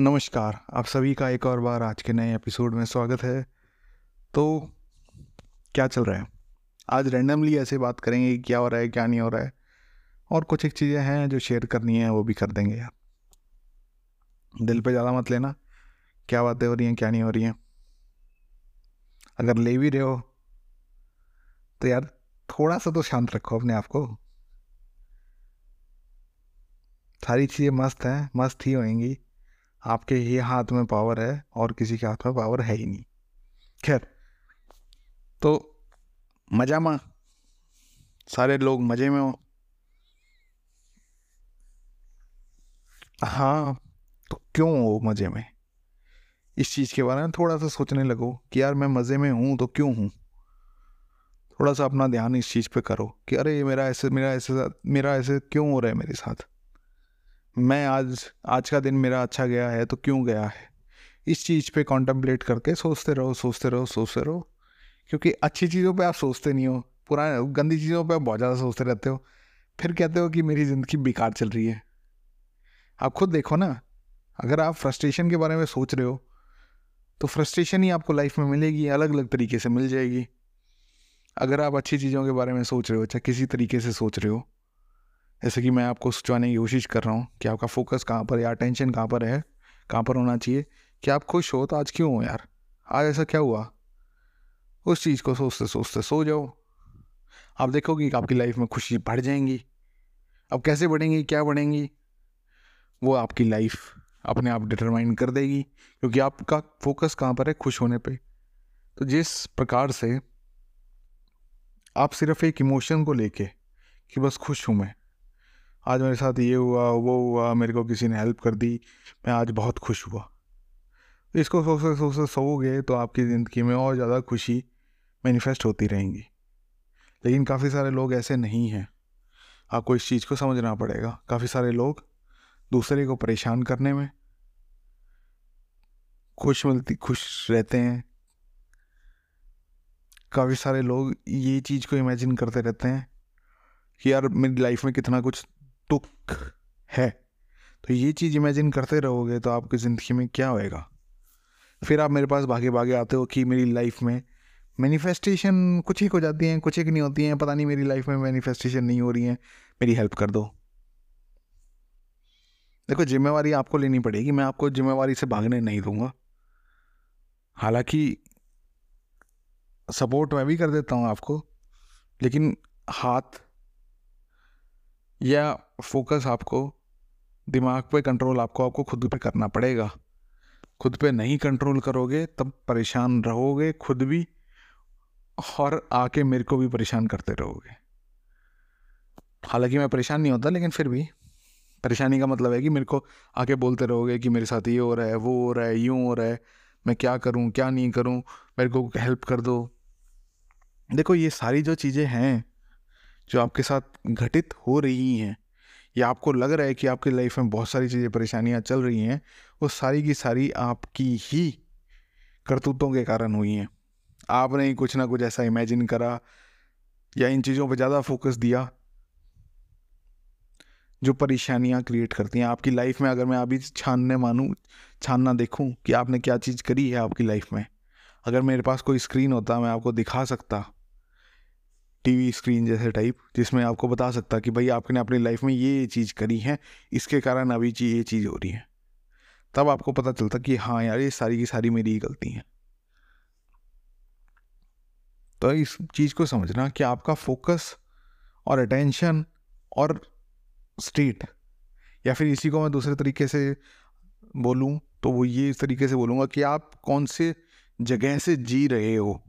नमस्कार, आप सभी का एक और बार आज के नए एपिसोड में स्वागत है। तो क्या चल रहा है? आज रैंडमली ऐसे बात करेंगे क्या हो रहा है, क्या नहीं हो रहा है, और कुछ एक चीज़ें हैं जो शेयर करनी है, वो भी कर देंगे यार। दिल पे ज़्यादा मत लेना, क्या बातें हो रही हैं, क्या नहीं हो रही हैं। अगर ले भी रहे हो तो यार थोड़ा सा तो शांत रखो अपने आप को। सारी चीज़ें मस्त हैं, मस्त ही होंगी। आपके ही हाथ में पावर है और किसी के हाथ में पावर है ही नहीं। खैर तो मज़ा में। सारे लोग मज़े में हो। हाँ तो क्यों हो मज़े में? इस चीज़ के बारे में थोड़ा सा सोचने लगो कि यार मैं मज़े में हूँ तो क्यों हूँ? थोड़ा सा अपना ध्यान इस चीज़ पे करो कि अरे, मेरा ऐसे मेरा ऐसे मेरा ऐसे क्यों हो रहा है मेरे साथ? मैं आज आज का दिन मेरा अच्छा गया है तो क्यों गया है? इस चीज़ पे कॉन्टम्पलेट करके सोचते रहो सोचते रहो सोचते रहो। क्योंकि अच्छी चीज़ों पे आप सोचते नहीं हो पुराने गंदी चीज़ों पे आप बहुत ज़्यादा सोचते रहते हो। फिर कहते हो कि मेरी ज़िंदगी बेकार चल रही है। आप खुद देखो ना, अगर आप फ्रस्ट्रेशन के बारे में सोच रहे हो तो फ्रस्ट्रेशन ही आपको लाइफ में मिलेगी अलग अलग तरीके से मिल जाएगी। अगर आप अच्छी चीज़ों के बारे में सोच रहे हो, चाहे किसी तरीके से सोच रहे हो जैसे कि मैं आपको सोचवाने की कोशिश कर रहा हूँ कि आपका फोकस कहाँ पर या टेंशन कहाँ पर है, कहाँ पर होना चाहिए कि आप खुश हो तो आज क्यों हो यार? आज ऐसा क्या हुआ? उस चीज़ को सोचते सोचते सो जाओ। आप देखोगे कि आपकी लाइफ में खुशी बढ़ जाएँगी। अब कैसे बढ़ेंगी, क्या बढ़ेंगी? वो आपकी लाइफ अपने आप डिटरमाइन कर देगी, क्योंकि आपका फोकस कहाँ पर है? खुश होने पे। तो जिस प्रकार से आप सिर्फ़ एक इमोशन को लेके कि बस खुश हूँ मैं आज मेरे साथ ये हुआ, वो हुआ, मेरे को किसी ने हेल्प कर दी, मैं आज बहुत खुश हुआ। इसको सोचते सोचते सोओगे तो आपकी ज़िंदगी में और ज़्यादा खुशी मैनिफेस्ट होती रहेंगी। लेकिन काफ़ी सारे लोग ऐसे नहीं हैं। आपको इस चीज़ को समझना पड़ेगा। काफ़ी सारे लोग दूसरे को परेशान करने में खुश मिलती, खुश रहते हैं। काफ़ी सारे लोग ये चीज़ को इमेजिन करते रहते हैं कि यार मेरी लाइफ में कितना कुछ दुख है। तो ये चीज़ इमेजिन करते रहोगे तो आपकी ज़िंदगी में क्या होएगा? फिर आप मेरे पास भागे भागे आते हो कि मेरी लाइफ में मैनिफेस्टेशन कुछ एक हो जाती हैं, कुछ एक नहीं होती हैं, पता नहीं मेरी लाइफ में मैनिफेस्टेशन नहीं हो रही हैं, मेरी हेल्प कर दो। देखो, जिम्मेवारी आपको लेनी पड़ेगी, मैं आपको जिम्मेवारी से भागने नहीं दूँगा। हालाँकि सपोर्ट मैं भी कर देता हूँ आपको, लेकिन हाथ या फोकस आपको, दिमाग पे कंट्रोल आपको आपको खुद पे करना पड़ेगा। खुद पे नहीं कंट्रोल करोगे, तब परेशान रहोगे खुद भी और आके मेरे को भी परेशान करते रहोगे। हालाँकि मैं परेशान नहीं होता, लेकिन फिर भी। परेशानी का मतलब है कि मेरे को आके बोलते रहोगे कि मेरे साथ ये हो रहा है, वो हो रहा है, यूँ हो रहा है, मैं क्या करूँ, क्या नहीं करूँ, मेरे को हेल्प कर दो। देखो, ये सारी जो चीज़ें हैं, जो आपके साथ घटित हो रही हैं या आपको लग रहा है कि आपकी लाइफ में बहुत सारी चीज़ें परेशानियाँ चल रही हैं, वो सारी की सारी आपकी ही करतूतों के कारण हुई हैं। आपने ही कुछ ना कुछ ऐसा इमेजिन करा या इन चीज़ों पर ज़्यादा फोकस दिया जो परेशानियाँ क्रिएट करती हैं। आपकी लाइफ में अगर मैं अभी छानने मानूँ, छानना देखूँ कि आपने क्या चीज़ करी है आपकी लाइफ में? अगर मेरे पास कोई स्क्रीन होता, मैं आपको दिखा सकता टीवी स्क्रीन जैसे टाइप जिसमें आपको बता सकता कि भाई आपने अपनी लाइफ में ये ये चीज़ करी है, इसके कारण अभी चीज़ ये चीज़ हो रही है। तब आपको पता चलता कि हाँ यार, ये सारी की सारी मेरी ही गलती है। तो इस चीज़ को समझना कि आपका फोकस और अटेंशन और स्टेट या फिर इसी को मैं दूसरे तरीके से बोलूँ तो वो ये इस तरीके से बोलूँगा कि आप कौन से जगह से जी रहे हो।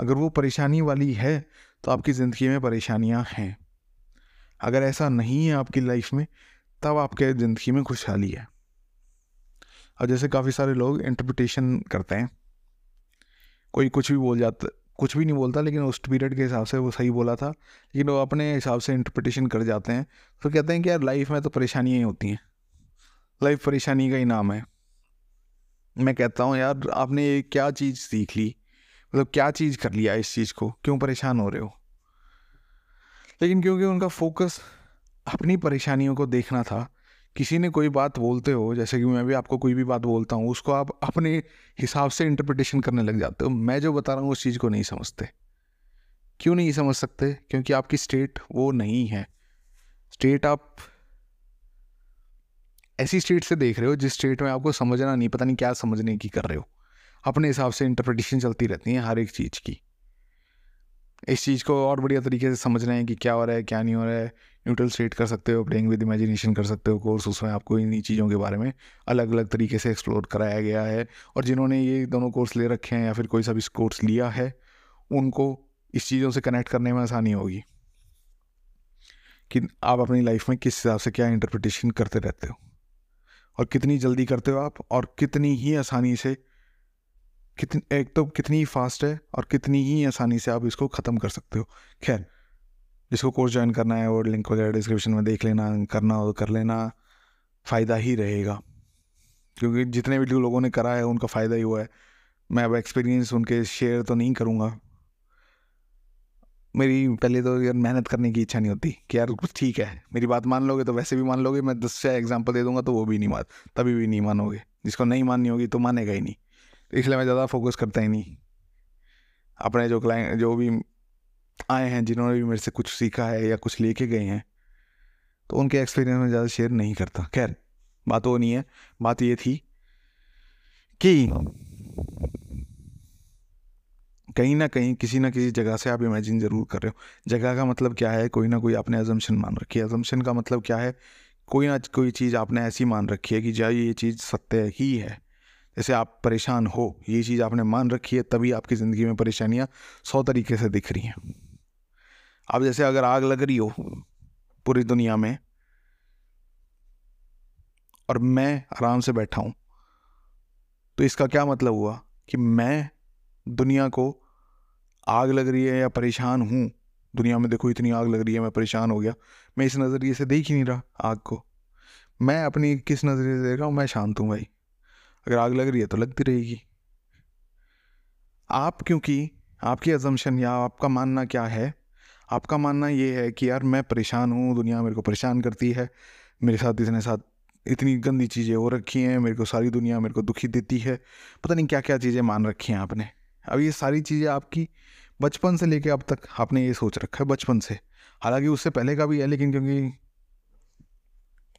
अगर वो परेशानी वाली है तो आपकी ज़िंदगी में परेशानियाँ हैं। अगर ऐसा नहीं है आपकी लाइफ में, तब आपके ज़िंदगी में खुशहाली है। और जैसे काफ़ी सारे लोग इंटरप्रिटेशन करते हैं। कोई कुछ भी बोल जाता, कुछ भी नहीं बोलता, लेकिन उस पीरियड के हिसाब से वो सही बोला था। लेकिन वो अपने हिसाब से इंटरप्रिटेशन कर जाते हैं। तो कहते हैं कि यार लाइफ में तो परेशानियाँ ही होती हैं। लाइफ परेशानी का ही नाम है। मैं कहता हूँ, यार, आपने क्या चीज़ सीख ली? मतलब क्या चीज़ कर लिया इस चीज़ को? क्यों परेशान हो रहे हो? लेकिन क्योंकि उनका फोकस अपनी परेशानियों को देखना था, किसी ने कोई बात बोलते हो, जैसे कि मैं भी आपको कोई भी बात बोलता हूँ, उसको आप अपने हिसाब से इंटरप्रिटेशन करने लग जाते हो। मैं जो बता रहा हूँ उस चीज़ को नहीं समझते। क्यों नहीं समझ सकते? क्योंकि आपकी स्टेट वो नहीं है। स्टेट आप ऐसी स्टेट से देख रहे हो, जिस स्टेट में आपको समझना नहीं, पता नहीं क्या समझने की कर रहे हो। अपने हिसाब से इंटरप्रिटेशन चलती रहती हैं हर एक चीज़ की। इस चीज़ को और बढ़िया तरीके से समझ रहे हैं कि क्या हो रहा है, क्या नहीं हो रहा है न्यूट्रल स्टेट कर सकते हो प्लेइंग विद इमेजिनेशन कर सकते हो कोर्स उसमें आपको इन्हीं चीज़ों के बारे में अलग अलग तरीके से एक्सप्लोर कराया गया है। और जिन्होंने ये दोनों कोर्स ले रखे हैं या फिर कोई सा भी कोर्स लिया है, उनको इस चीज़ों से कनेक्ट करने में आसानी होगी। कि आप अपनी लाइफ में किस हिसाब से क्या इंटरप्रिटेशन करते रहते हो। और कितनी जल्दी करते हो आप और कितनी ही आसानी से कितनी, एक तो कितनी ही फास्ट है और कितनी ही आसानी से आप इसको ख़त्म कर सकते हो। खैर, जिसको कोर्स ज्वाइन करना है वो लिंक वगैरह डिस्क्रिप्शन में देख लेना, करना हो तो कर लेना, फ़ायदा ही रहेगा। क्योंकि जितने भी लोगों ने करा है, उनका फ़ायदा ही हुआ है। मैं अब एक्सपीरियंस उनके शेयर तो नहीं करूँगा। मेरी पहले तो यार मेहनत करने की इच्छा नहीं होती कि यार कुछ ठीक है, मेरी बात मान लोगे तो वैसे भी मान लोगे, मैं दस से एग्ज़ाम्पल दे दूँगा तो वो भी नहीं मान, तभी भी नहीं मानोगे। जिसको नहीं माननी होगी तो मानेगा ही नहीं। इसलिए मैं ज़्यादा फोकस करता ही नहीं। अपने जो क्लाइंट जो भी आए हैं, जिन्होंने भी मेरे से कुछ सीखा है या कुछ लेके गए हैं तो उनके एक्सपीरियंस में ज़्यादा शेयर नहीं करता। खैर, बात वो नहीं है, बात ये थी कि कहीं ना कहीं, किसी ना किसी जगह से आप इमेजिन ज़रूर कर रहे हो। जगह का मतलब क्या है? कोई ना कोई आपने एजम्पन मान रखी है। एजम्पन का मतलब क्या है? कोई ना, कोई चीज़ आपने ऐसी मान रखी है कि जा ये चीज़ सत्य ही है। जैसे आप परेशान हो, ये चीज़ आपने मान रखी है, तभी आपकी ज़िंदगी में परेशानियाँ सौ तरीके से दिख रही हैं। अब जैसे अगर आग लग रही हो पूरी दुनिया में, और मैं आराम से बैठा हूँ तो इसका क्या मतलब हुआ कि मैं दुनिया को आग लग रही है या परेशान हूँ? दुनिया में देखो इतनी आग लग रही है, मैं परेशान हो गया। मैं इस नज़रिए से देख ही नहीं रहा आग को। मैं अपनी किस नज़रिए से देख रहा हूँ? मैं शांत हूँ भाई। अगर आग लग रही है तो लगती रहेगी। आप क्योंकि आपकी एजम्पन या आपका मानना क्या है? आपका मानना ये है कि यार मैं परेशान हूँ, दुनिया मेरे को परेशान करती है, मेरे साथ इतने साथ इतनी गंदी चीज़ें हो रखी हैं, मेरे को सारी दुनिया मेरे को दुखी देती है। पता नहीं क्या क्या चीज़ें मान रखी हैं आपने। अब ये सारी चीज़ें आपकी बचपन से लेके अब तक आपने ये सोच रखा है बचपन से। हालाँकि उससे पहले का भी है लेकिन क्योंकि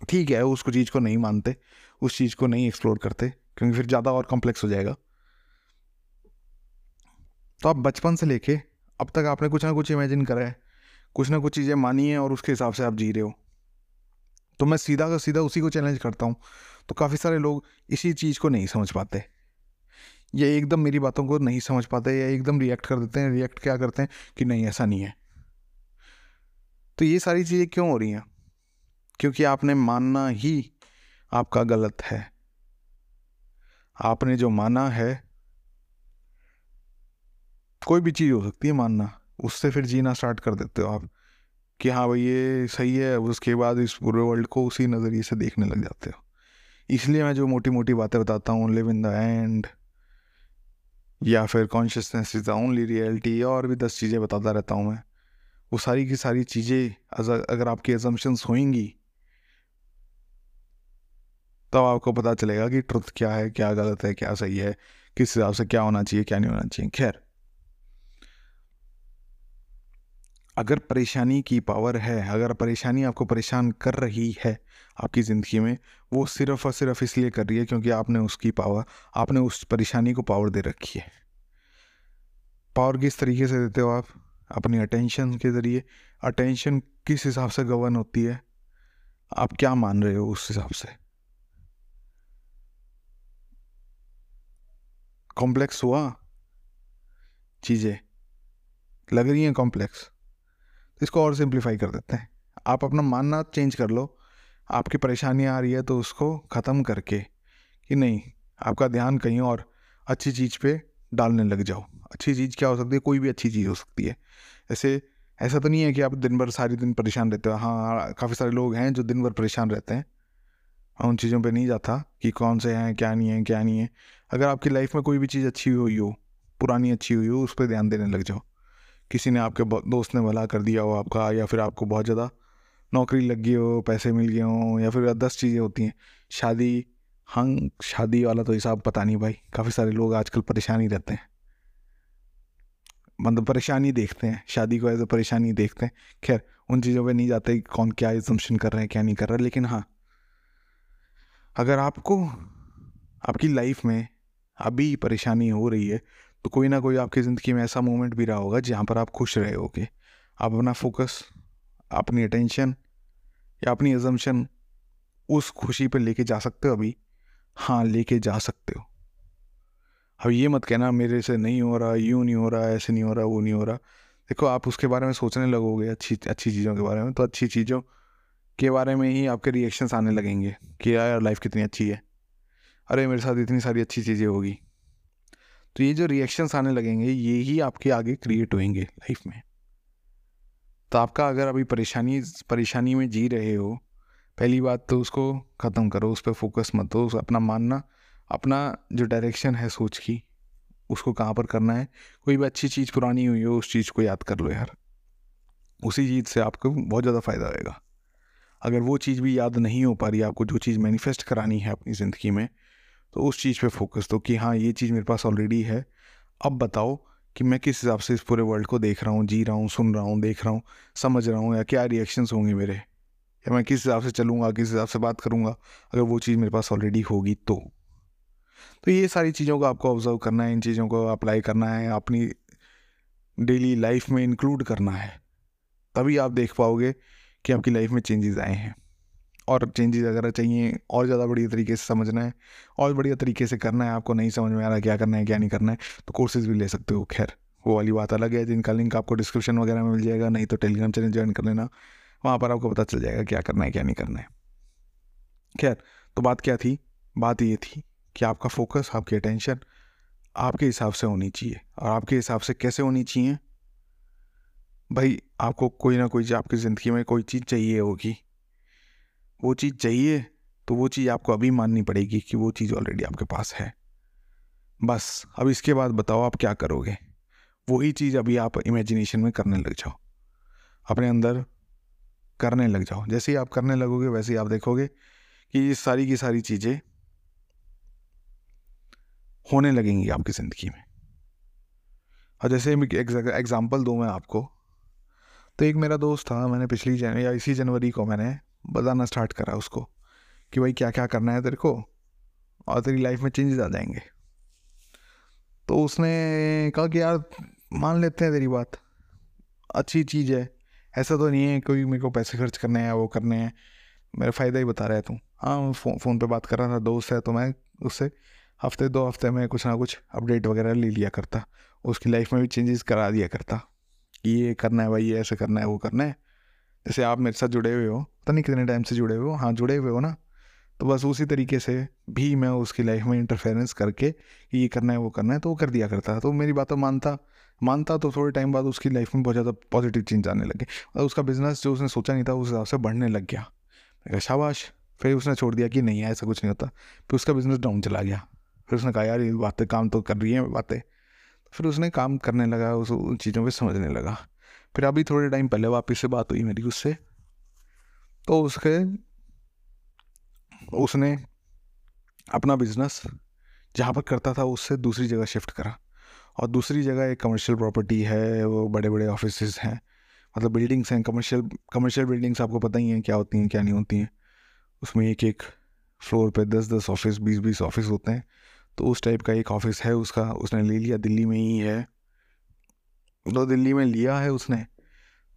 ठीक है उसको चीज़ को नहीं मानते, उस चीज़ को नहीं एक्सप्लोर करते। क्योंकि फिर ज़्यादा और कॉम्प्लेक्स हो जाएगा। तो आप बचपन से लेके अब तक आपने कुछ ना कुछ इमेजिन करा है। कुछ ना कुछ चीज़ें मानी है और उसके हिसाब से आप जी रहे हो। तो मैं सीधा का सीधा उसी को चैलेंज करता हूँ। तो काफ़ी सारे लोग इसी चीज़ को नहीं समझ पाते। या एकदम मेरी बातों को नहीं समझ पाते या एकदम रिएक्ट कर देते हैं। रिएक्ट क्या करते हैं कि नहीं, ऐसा नहीं है। तो ये सारी चीज़ें क्यों हो रही हैं? क्योंकि आपने मानना ही आपका गलत है। आपने जो माना है, कोई भी चीज़ हो सकती है मानना, उससे फिर जीना स्टार्ट कर देते हो आप कि हाँ भाई ये सही है उसके बाद इस पूरे वर्ल्ड को उसी नज़रिए से देखने लग जाते हो। इसलिए मैं जो मोटी मोटी बातें बताता हूँ लिव इन द एंड या फिर consciousness is the only reality और भी दस चीज़ें बताता रहता हूँ मैं। वो सारी की सारी चीज़ें अगर आपकी एजम्पन्स होंगी तब आपको पता चलेगा कि ट्रुथ क्या है, क्या गलत है, क्या सही है, किस हिसाब से क्या होना चाहिए, क्या नहीं होना चाहिए। खैर, अगर परेशानी की पावर है, अगर परेशानी आपको परेशान कर रही है आपकी ज़िंदगी में, वो सिर्फ़ और सिर्फ़ इसलिए कर रही है क्योंकि आपने उसकी पावर, आपने उस परेशानी को पावर दे रखी है। पावर किस तरीके से देते हो आप? अपनी अटेंशन के ज़रिए। अटेंशन किस हिसाब से गवर्न होती है? आप क्या मान रहे हो उस हिसाब से? कॉम्प्लेक्स हुआ। चीज़ें लग रही हैं कॉम्प्लेक्स। तो इसको और सिंप्लीफाई कर देते हैं। आप अपना मानना चेंज कर लो। आपकी परेशानियाँ आ रही है तो उसको ख़त्म करके कि नहीं, आपका ध्यान कहीं और अच्छी चीज़ पे डालने लग जाओ। अच्छी चीज़ क्या हो सकती है? कोई भी अच्छी चीज़ हो सकती है। ऐसे, ऐसा तो नहीं है कि आप दिन भर सारी दिन परेशान रहते हो। हाँ काफ़ी सारे लोग हैं जो दिन भर परेशान रहते हैं। मैं उन चीज़ों पे नहीं जाता कि कौन से हैं, क्या नहीं है, क्या नहीं है। अगर आपकी लाइफ में कोई भी चीज़ अच्छी हुई हो, पुरानी अच्छी हुई हो, उस पर ध्यान देने लग जाओ। किसी ने आपके दोस्त ने भला कर दिया हो आपका, या फिर आपको बहुत ज़्यादा नौकरी लग गई हो, पैसे मिल गए हों, या फिर दस चीज़ें होती हैं। शादी हाँ शादी वाला तो हिसाब पता नहीं भाई, काफ़ी सारे लोग आजकल परेशान ही रहते हैं। मतलब परेशानी देखते हैं, शादी को एज अ परेशानी देखते हैं। खैर, उन चीज़ों पे नहीं जाते कौन क्या एजम्पन कर रहे हैं, क्या नहीं कर रहा, लेकिन हाँ अगर आपको, आपकी लाइफ में अभी परेशानी हो रही है तो कोई ना कोई आपकी ज़िंदगी में ऐसा मोमेंट भी रहा होगा जहाँ पर आप खुश रहे होगे आप अपना फोकस अपनी अटेंशन या अपनी एजम्पन उस खुशी पर लेके जा सकते हो अभी। हाँ लेके जा सकते हो। अब ये मत कहना, मेरे से नहीं हो रहा, यूँ नहीं हो रहा, ऐसे नहीं हो रहा, वो नहीं हो रहा। देखो, आप उसके बारे में सोचने लगोगे अच्छी अच्छी चीज़ों के बारे में तो अच्छी चीज़ों के बारे में ही आपके रिएक्शंस आने लगेंगे कि यार लाइफ कितनी अच्छी है। अरे, मेरे साथ इतनी सारी अच्छी चीज़ें होगी। तो ये जो रिएक्शंस आने लगेंगे, ये ही आपके आगे क्रिएट होंगे लाइफ में। तो आपका अगर अभी परेशानी परेशानी में जी रहे हो, पहली बात तो उसको ख़त्म करो, उस पर फोकस मत दो अपना मानना, अपना जो डायरेक्शन है सोच की, उसको कहाँ पर करना है। कोई भी अच्छी चीज़ पुरानी हुई हो, उस चीज़ को याद कर लो यार। उसी चीज़ से आपको बहुत ज़्यादा फ़ायदा होएगा। अगर वो चीज़ भी याद नहीं हो पा रही, आपको जो चीज़ मैनिफेस्ट करानी है अपनी ज़िंदगी में तो उस चीज़ पे फोकस दो कि हाँ ये चीज़ मेरे पास ऑलरेडी है। अब बताओ कि मैं किस हिसाब से इस पूरे वर्ल्ड को देख रहा हूँ, जी रहा हूँ, सुन रहा हूँ, देख रहा हूँ, समझ रहा हूँ या क्या रिएक्शंस होंगे मेरे? या मैं किस हिसाब से चलूँगा, किस हिसाब से बात करूँगा, अगर वो चीज़ मेरे पास ऑलरेडी होगी तो? तो ये सारी चीज़ों को आपको ऑब्ज़र्व करना है, इन चीज़ों को अप्लाई करना है, अपनी डेली लाइफ में इंक्लूड करना है। तभी आप देख पाओगे कि आपकी लाइफ में चेंजेस आए हैं। और चेंजेस अगर चाहिए, और ज़्यादा बढ़िया तरीके से समझना है, और बढ़िया तरीके से करना है, आपको नहीं समझ में आ रहा क्या करना है, क्या नहीं करना है तो कोर्सेज भी ले सकते हो, खैर। वो वाली बात अलग है, जिनका लिंक आपको डिस्क्रिप्शन वगैरह में मिल जाएगा, नहीं तो टेलीग्राम चैनल ज्वाइन कर लेना, वहाँ पर आपको पता चल जाएगा क्या करना है, क्या नहीं करना है। खैर तो बात क्या थी? बात ये थी कि आपका फोकस आपकी अटेंशन आपके हिसाब से होनी चाहिए, और आपके हिसाब से कैसे होनी चाहिए? भाई, आपको कोई ना कोई, आपकी ज़िंदगी में कोई चीज़ चाहिए होगी। वो चीज़ चाहिए तो वो चीज़ आपको अभी माननी पड़ेगी कि वो चीज़ ऑलरेडी आपके पास है। बस, अब इसके बाद बताओ आप क्या करोगे? वही चीज़ अभी आप इमेजिनेशन में करने लग जाओ। अपने अंदर करने लग जाओ। जैसे ही आप करने लगोगे, वैसे ही आप देखोगे कि ये सारी की सारी चीज़ें होने लगेंगी आपकी ज़िंदगी में। और जैसे एग्ज़ाम्पल दूँ मैं आपको। तो एक मेरा दोस्त था, मैंने पिछली जन या इसी जनवरी को मैंने बताना स्टार्ट करा उसको कि भाई क्या क्या करना है तेरे को और तेरी लाइफ में चेंजेस आ जाएँगे। तो उसने कहा कि यार मान लेते हैं तेरी बात, अच्छी चीज़ है, ऐसा तो नहीं है कोई मेरे को पैसे खर्च करने हैं, वो करने हैं, मेरा फ़ायदा ही बता रहा है तू। हाँ फ़ोन फ़ोन पे बात कर रहा था, दोस्त है तो मैं उससे हफ़्ते, दो हफ़्ते में कुछ ना कुछ अपडेट वगैरह ले लिया करता, उसकी लाइफ में भी चेंजेस करा दिया करता कि ये करना है भाई, ये ऐसे करना है, वो करना है। जैसे आप मेरे साथ जुड़े हुए हो, पता नहीं कितने टाइम से जुड़े हुए हो हाँ जुड़े हुए हो ना? तो बस उसी तरीके से भी मैं उसकी लाइफ में इंटरफेरेंस करके कि ये करना है, वो करना है तो वो कर दिया करता तो मेरी बातों मानता मानता तो थोड़े टाइम बाद उसकी लाइफ में बहुत ज़्यादा पॉजिटिव चेंज आने लगे। और उसका बिज़नेस जो उसने सोचा नहीं था, उस हिसाब से बढ़ने लग गया। मैं शाबाश। फिर उसने छोड़ दिया कि नहीं, ऐसा कुछ नहीं होता। फिर उसका बिज़नेस डाउन चला गया। फिर उसने कहा, यार, ये बातें काम तो कर रही हैं, बातें। फिर उसने काम करने लगा, उस चीज़ों पर समझने लगा। फिर अभी थोड़े टाइम पहले वापस से बात हुई मेरी उससे। तो उसके, उसने अपना बिज़नेस जहाँ पर करता था उससे दूसरी जगह शिफ्ट करा। और दूसरी जगह एक कमर्शियल प्रॉपर्टी है, वो बड़े बड़े ऑफ़िस हैं। मतलब बिल्डिंग्स हैं कमर्शियल कमर्शियल बिल्डिंग्स आपको पता ही हैं क्या होती हैं, क्या नहीं होती हैं। उसमें एक एक फ्लोर पे दस दस ऑफ़िस बीस बीस ऑफ़िस होते हैं। तो उस टाइप का एक ऑफ़िस है उसका, उसने ले लिया, दिल्ली में ही है। तो दिल्ली में लिया है उसने।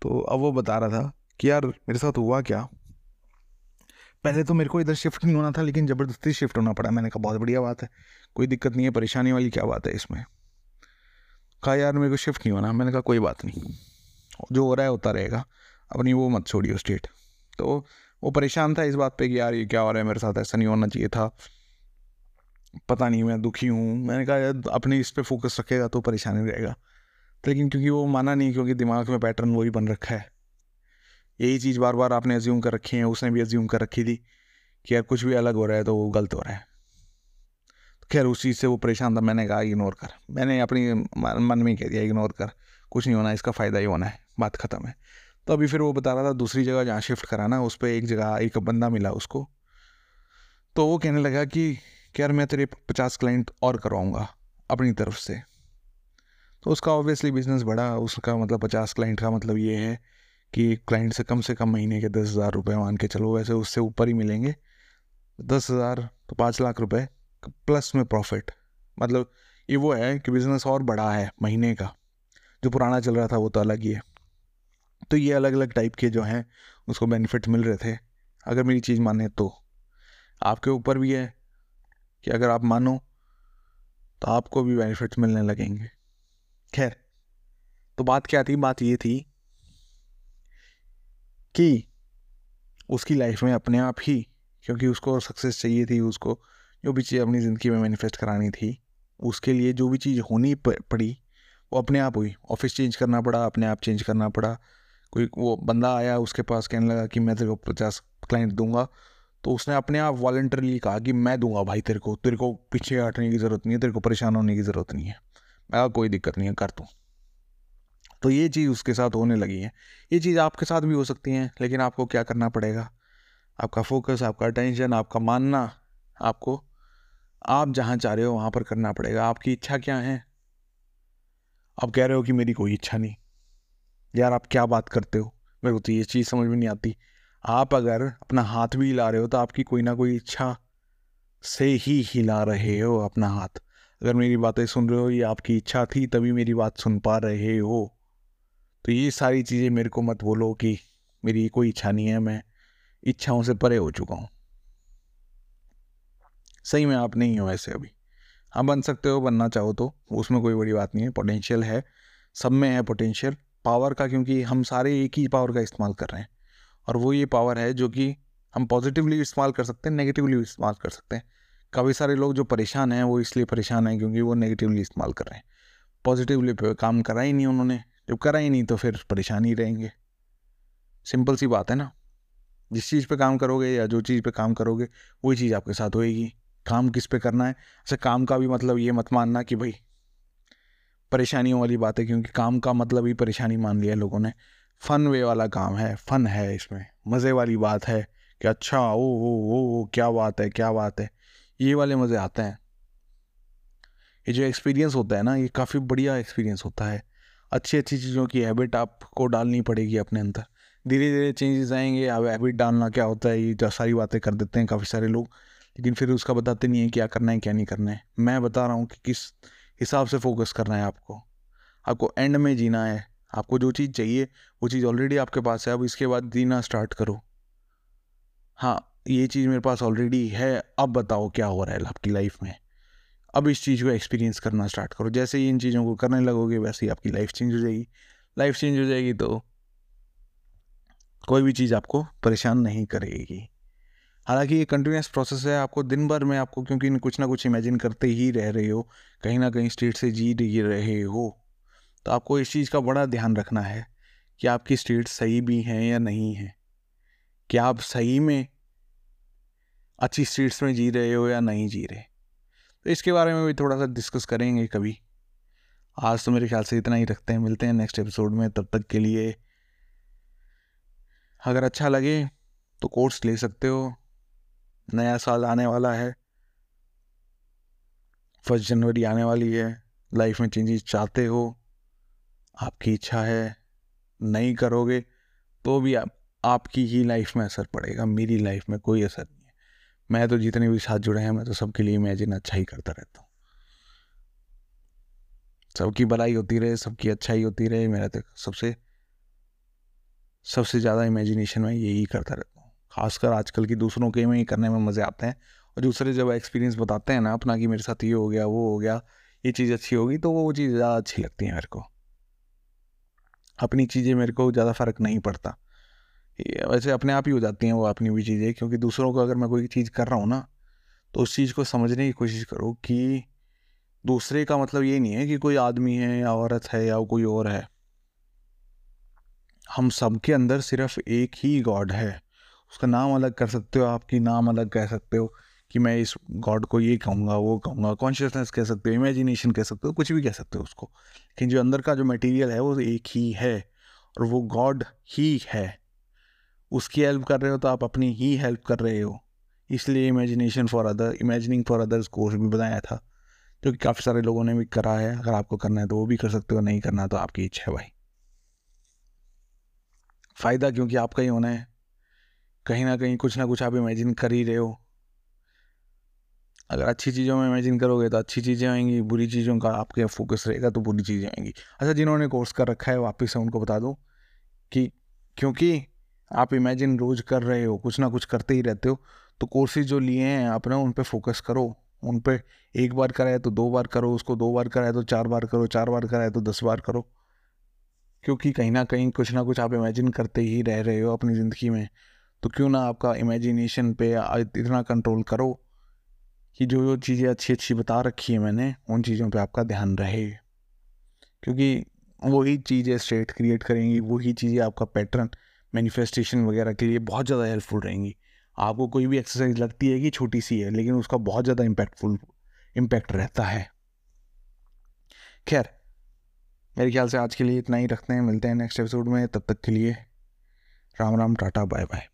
तो अब वो बता रहा था कि यार, मेरे साथ हुआ क्या? पहले तो मेरे को इधर शिफ्ट नहीं होना था, लेकिन ज़बरदस्ती शिफ्ट होना पड़ा। मैंने कहा, बहुत बढ़िया बात है। कोई दिक्कत नहीं है, परेशानी वाली क्या बात है इसमें? कहा, यार, मेरे को शिफ्ट नहीं होना। मैंने कहा, कोई बात नहीं। जो हो रहा है, होता रहेगा। अपनी वो मत छोड़िए स्टेट तो वो परेशान था इस बात पे कि यार, ये क्या हो रहा है, मेरे साथ ऐसा नहीं होना चाहिए था। पता नहीं, मैं दुखी हूँ। मैंने कहा, यार, अपने इस पर फोकस रखेगा तो परेशानी रहेगा। लेकिन क्योंकि वो माना नहीं क्योंकि दिमाग में पैटर्न वही बन रखा है। यही चीज़ बार बार आपने एज्यूम कर रखी है, उसने भी एज्यूम कर रखी थी कि यार कुछ भी अलग हो रहा है तो वो गलत हो रहा है। तो खैर, उस चीज़ से वो परेशान था, मैंने कहा इग्नोर कर। मैंने अपनी मन में कह दिया इग्नोर कर। कुछ नहीं होना, इसका फ़ायदा ही होना है। बात ख़त्म है। तो अभी फिर वो बता रहा था, दूसरी जगह जहाँ शिफ्ट कराना उस पर एक जगह, एक बंदा मिला उसको। तो वो कहने लगा कि, यार, मैं तेरे पचास क्लाइंट और करवाऊँगा अपनी तरफ़ से। तो उसका ऑब्वियसली बिज़नेस बढ़ा, उसका मतलब पचास क्लाइंट का मतलब ये है कि क्लाइंट से कम से कम महीने के दस हज़ार रुपये मान के चलो, वैसे उससे ऊपर ही मिलेंगे। दस हज़ार तो पाँच लाख रुपए प्लस में प्रॉफिट मतलब ये वो है कि बिज़नेस और बड़ा है महीने का। जो पुराना चल रहा था वो तो अलग ही है। तो ये अलग अलग टाइप के जो हैं, उसको बेनिफिट मिल रहे थे। अगर मेरी चीज़ माने तो। आपके ऊपर भी है कि अगर आप मानो तो आपको भी बेनिफिट्स मिलने लगेंगे। खैर तो बात क्या थी? बात ये थी कि उसकी लाइफ में अपने आप ही, क्योंकि उसको सक्सेस चाहिए थी, उसको जो भी चीज़ अपनी ज़िंदगी में मैनिफेस्ट करानी थी, उसके लिए जो भी चीज़ होनी पड़ी, वो अपने आप हुई। ऑफ़िस चेंज करना पड़ा, अपने आप चेंज करना पड़ा। कोई वो बंदा आया, उसके पास कहने लगा कि मैं तेरे को पचास क्लाइंट दूँगा तो उसने अपने आप वॉल्टरली कहा कि मैं दूँगा भाई तेरे को। तेरे को पीछे हटने की ज़रूरत नहीं है, तेरे को परेशान होने की ज़रूरत नहीं है। मैं कोई दिक्कत नहीं है, कर दूँ तो ये चीज़ उसके साथ होने लगी है। ये चीज़ आपके साथ भी हो सकती है, लेकिन आपको क्या करना पड़ेगा? आपका फोकस आपका अटेंशन आपका मानना, आपको, आप जहाँ चाह रहे हो वहाँ पर करना पड़ेगा। आपकी इच्छा क्या है? आप कह रहे हो कि मेरी कोई इच्छा नहीं। यार, आप क्या बात करते हो? मेरे को तो ये चीज़ समझ में नहीं आती। आप अगर अपना हाथ भी हिला रहे हो तो आपकी कोई ना कोई इच्छा से ही हिला रहे हो अपना हाथ। अगर मेरी बातें सुन रहे हो, ये आपकी इच्छा थी, तभी मेरी बात सुन पा रहे हो। तो ये सारी चीज़ें मेरे को मत बोलो कि मेरी कोई इच्छा नहीं है, मैं इच्छाओं से परे हो चुका हूँ। सही में आप नहीं हो ऐसे अभी। हाँ बन सकते हो, बनना चाहो तो उसमें कोई बड़ी बात नहीं है पोटेंशियल है। सब में है पोटेंशियल पावर का, क्योंकि हम सारे एक ही पावर का इस्तेमाल कर रहे हैं। और वो ये पावर है जो कि हम पॉजिटिवली इस्तेमाल कर सकते हैं नेगेटिवली इस्तेमाल कर सकते हैं। काफ़ी सारे लोग जो परेशान हैं, वो इसलिए परेशान हैं क्योंकि वो नेगेटिवली इस्तेमाल कर रहे हैं। पॉजिटिवली काम करा ही नहीं उन्होंने। जब करा ही नहीं तो फिर परेशान ही रहेंगे। सिंपल सी बात है ना? जिस चीज़ पे काम करोगे या जो चीज़ पे काम करोगे, वही चीज़ आपके साथ होएगी। काम किस पे करना है? ऐसे काम का भी मतलब ये मत मानना कि भाई, परेशानियों वाली बात है क्योंकि काम का मतलब ही परेशानी मान लिया लोगों ने। फ़न वे वाला काम है फ़न है इसमें। मज़े वाली बात है कि अच्छा ओ ओ ओ ओ, क्या बात है, क्या बात है। ये वाले मज़े आते हैं। ये जो एक्सपीरियंस होता है ना, ये काफ़ी बढ़िया एक्सपीरियंस होता है। अच्छी अच्छी चीज़ों की हैबिट आपको डालनी पड़ेगी अपने अंदर। धीरे धीरे चेंजेस आएँगे, अब हैबिट डालना क्या होता है, ये जो सारी बातें कर देते हैं काफ़ी सारे लोग। लेकिन फिर उसका बताते नहीं है क्या करना है, क्या नहीं करना है। मैं बता रहा हूँ कि किस हिसाब से फोकस करना है आपको। आपको एंड में जीना है। आपको जो चीज़ चाहिए, वो चीज़ ऑलरेडी आपके पास है। अब इसके बाद जीना स्टार्ट करो। हाँ ये चीज़ मेरे पास ऑलरेडी है, अब बताओ क्या हो रहा है आपकी लाइफ में। अब इस चीज़ को एक्सपीरियंस करना स्टार्ट करो। जैसे ही इन चीज़ों को करने लगोगे, वैसे ही आपकी लाइफ चेंज हो जाएगी। लाइफ चेंज हो जाएगी तो कोई भी चीज़ आपको परेशान नहीं करेगी। हालाँकि ये कंटिन्यूस प्रोसेस है, आपको दिन भर में आपको क्योंकि कुछ ना कुछ इमेजिन करते ही रह रहे हो, कहीं ना कहीं स्टेट से जी रहे हो। तो आपको इस चीज़ का बड़ा ध्यान रखना है कि आपकी स्टेट सही भी हैं या नहीं है। क्या आप सही में अच्छी स्टेट्स में जी रहे हो या नहीं जी रहे? तो इसके बारे में भी थोड़ा सा डिस्कस करेंगे कभी। आज तो मेरे ख्याल से इतना ही रखते हैं, मिलते हैं नेक्स्ट एपिसोड में, तब तक के लिए। अगर अच्छा लगे तो कोर्स ले सकते हो। नया साल आने वाला है। फ़र्स्ट जनवरी आने वाली है। लाइफ में चेंजेस चाहते हो, आपकी इच्छा है, नहीं करोगे तो भी आप, आपकी ही लाइफ में असर पड़ेगा, मेरी लाइफ में कोई असर नहीं मैं तो जितने भी साथ जुड़े हैं, मैं तो सबके लिए इमेजिन अच्छा ही करता रहता हूँ। सबकी भलाई होती रहे, सबकी अच्छाई होती रहे, मेरा तो सबसे सबसे ज़्यादा इमेजिनेशन में यही करता रहता हूँ। खासकर आजकल की दूसरों के में ही करने में मज़े आते हैं और दूसरे जब एक्सपीरियंस बताते हैं ना अपना कि मेरे साथ ये हो गया, वो हो गया, ये चीज़ अच्छी होगी तो वो चीज़ ज़्यादा अच्छी लगती है मेरे को। अपनी चीज़ें मेरे को ज़्यादा फ़र्क नहीं पड़ता। वैसे अपने आप ही हो जाती हैं वो अपनी भी चीज़ें, क्योंकि दूसरों को अगर मैं कोई चीज़ कर रहा हूँ ना तो उस चीज़ को समझने की कोशिश करो कि दूसरे का मतलब ये नहीं है कि कोई आदमी है या औरत है या कोई और है। हम सबके अंदर सिर्फ़ एक ही गॉड है। उसका नाम अलग कर सकते हो, आपकी नाम अलग कह सकते हो कि मैं इस गॉड को ये कहूँगा, वो कहूँगा, कॉन्शियसनेस कह सकते हो, इमेजिनेशन कह सकते हो, कुछ भी कह सकते हो उसको। लेकिन जो अंदर का जो मटेरियल है वो एक ही है और वो गॉड ही है। उसकी हेल्प कर रहे हो तो आप अपनी ही हेल्प कर रहे हो। इसलिए imagination for other imagining for others course भी बनाया था। जो कि काफ़ी सारे लोगों ने भी करा है, अगर आपको करना है तो वो भी कर सकते हो, नहीं करना तो आपकी इच्छा है भाई। फ़ायदा क्योंकि आपका ही होना है। कहीं ना कहीं कुछ ना कुछ आप इमेजिन कर ही रहे हो। अगर अच्छी चीज़ों में इमेजिन करोगे तो अच्छी चीज़ें आएँगी, बुरी चीज़ों का आपके फोकस रहेगा तो बुरी चीज़ें आएँगी। अच्छा जिन्होंने कोर्स कर रखा है, वापस से उनको बता दूँ कि क्योंकि आप इमेजिन रोज़ कर रहे हो, कुछ ना कुछ करते ही रहते हो तो कोर्सेज जो लिए हैं आपने उन पर फोकस करो। उन पर एक बार कराए तो दो बार करो, उसको दो बार कराए तो चार बार करो, चार बार कराए तो दस बार करो। क्योंकि कहीं ना कहीं कुछ ना कुछ आप इमेजिन करते ही रह रहे हो अपनी ज़िंदगी में। तो क्यों ना आपका इमेजिनेशन पे इतना कंट्रोल करो कि जो जो चीज़ें अच्छी अच्छी बता रखी है मैंने, उन चीज़ों पे आपका ध्यान रहे। क्योंकि वही चीज़ें स्टेट क्रिएट करेंगी, वही चीज़ें आपका पैटर्न मैनिफेस्टेशन वगैरह के लिए बहुत ज़्यादा हेल्पफुल रहेंगी। आपको कोई भी एक्सरसाइज लगती है कि छोटी सी है, लेकिन उसका बहुत ज़्यादा इम्पैक्टफुल इम्पैक्ट रहता है। खैर, मेरे ख्याल से आज के लिए इतना ही रखते हैं। मिलते हैं नेक्स्ट एपिसोड में, तब तक के लिए Ram Ram, tata bye bye